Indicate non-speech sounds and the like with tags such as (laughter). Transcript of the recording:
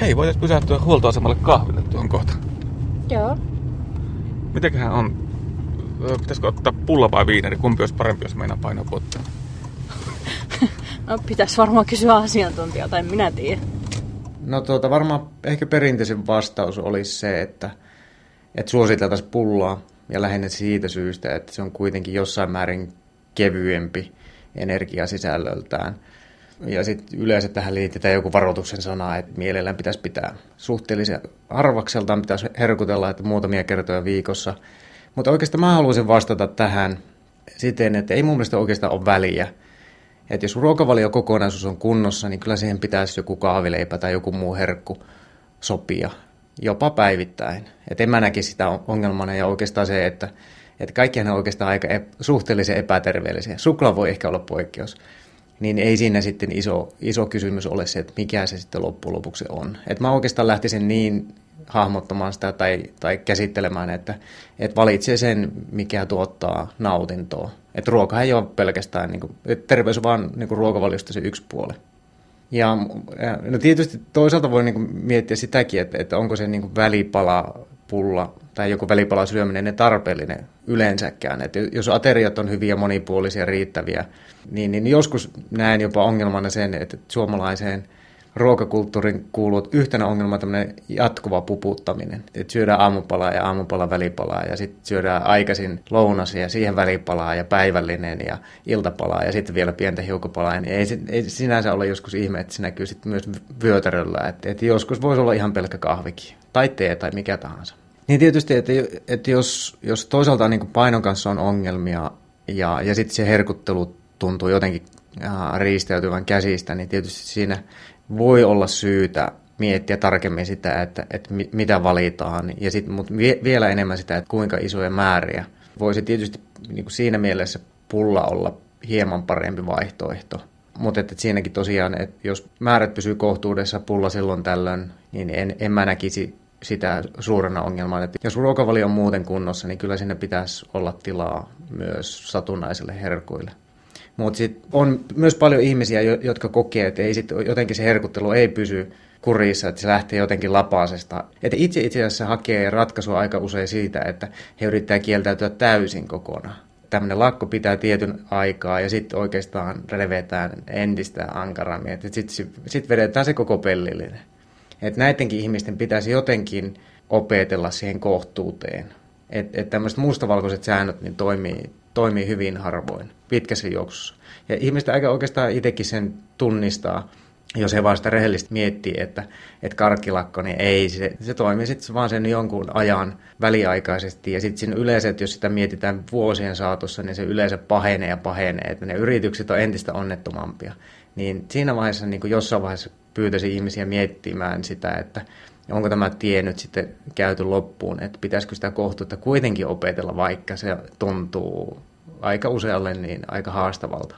Hei, voitaisiin pysähtyä huoltoasemalle kahville tuon kohta. Joo. Mitenköhän on? Ö, Pitäisikö ottaa pulla vai viineri? Kumpi olisi parempi, jos meinaa painaa potteen? (laughs) No, pitäisi varmaan kysyä asiantuntijaa, tai minä tiedä. No tuota, varmaan ehkä perinteisin vastaus olisi se, että, että suositeltaisiin pullaa ja lähinnä siitä syystä, että se on kuitenkin jossain määrin kevyempi energiasisällöltään. Ja sitten yleensä tähän liitetään joku varoituksen sana, että mielellään pitäisi pitää suhteellisen arvakseltaan, pitäisi herkutella, että muutamia kertoja viikossa. Mutta oikeastaan mä haluaisin vastata tähän siten, että ei mun mielestä oikeastaan ole väliä. Että jos ruokavaliokokonaisuus on kunnossa, niin kyllä siihen pitäisi joku kahvileipä tai joku muu herkku sopia, jopa päivittäin. Että en mä näkisi sitä ongelmana ja oikeastaan se, että, että kaikkihan on oikeastaan aika ep- suhteellisen epäterveellisiä. Suklaa voi ehkä olla poikkeus. Niin ei siinä sitten iso, iso kysymys ole se, että mikä se sitten loppujen lopuksi on. Että mä oikeastaan lähtisin niin hahmottamaan sitä tai, tai käsittelemään, että, että valitsee sen, mikä tuottaa nautintoa. Että ruoka ei ole pelkästään, niin kuin, että terveys on vaan niin kuin ruokavaliosta se yksi puoli. Ja no tietysti toisaalta voi niin kuin miettiä sitäkin, että, että onko se niin kuin välipala pulla tai joku välipala syöminen ne tarpeellinen yleensäkään. Että jos ateriat on hyviä, monipuolisia, riittäviä, niin, niin joskus näen jopa ongelmana sen, että suomalaiseen – ruokakulttuurin kuuluu yhtenä ongelma tämmöinen jatkuva puputtaminen. Et syödään aamupalaa ja aamupalan välipalaa ja sitten syödään aikaisin lounas ja siihen välipalaa ja päivällinen ja iltapalaa ja sitten vielä pientä hiukapalaa. Niin ei, ei sinänsä ole joskus ihme, että se näkyy sitten myös vyötäröllä. Että et joskus voisi olla ihan pelkkä kahvikin tai tee tai mikä tahansa. Niin tietysti, että, että jos, jos toisaalta niin painon kanssa on ongelmia ja, ja sitten se herkuttelu tuntuu jotenkin riistäytyvän käsistä, niin tietysti siinä voi olla syytä miettiä tarkemmin sitä, että, että mitä valitaan, ja sit, mutta vielä enemmän sitä, että kuinka isoja määriä. Voisi tietysti niin kuin siinä mielessä pulla olla hieman parempi vaihtoehto. Mutta että siinäkin tosiaan, että jos määrät pysyy kohtuudessa pulla silloin tällöin, niin en, en mä näkisi sitä suurena ongelmana. Että jos ruokavalio on muuten kunnossa, niin kyllä sinne pitäisi olla tilaa myös satunnaisille herkuille. Mutta sitten on myös paljon ihmisiä, jotka kokee, että ei sit, jotenkin se herkuttelu ei pysy kurissa, että se lähtee jotenkin lapasesta. Että itse itse asiassa hakee ratkaisua aika usein siitä, että he yrittää kieltäytyä täysin kokonaan. Tämmöinen lakko pitää tietyn aikaa ja sitten oikeastaan revetään entistä ankarammin. Sitten sit vedetään se koko pellillinen. Että näidenkin ihmisten pitäisi jotenkin opetella siihen kohtuuteen. Että et tämmöiset mustavalkoiset säännöt niin toimii, toimii hyvin harvoin pitkässä juoksussa. Ja ihmiset aika oikeastaan itsekin sen tunnistaa, jos he vasta rehellisesti miettii, että, että karkkilakko, niin ei, se, se toimii sitten vaan sen jonkun ajan väliaikaisesti. Ja sitten yleensä, että jos sitä mietitään vuosien saatossa, niin se yleensä pahenee ja pahenee, että ne yritykset on entistä onnettomampia. Niin siinä vaiheessa, niin kuin jossain vaiheessa pyytäisi ihmisiä miettimään sitä, että onko tämä tie nyt sitten käyty loppuun, että pitäisikö sitä kohtuutta kuitenkin opetella, vaikka se tuntuu aika usealle niin aika haastavalta.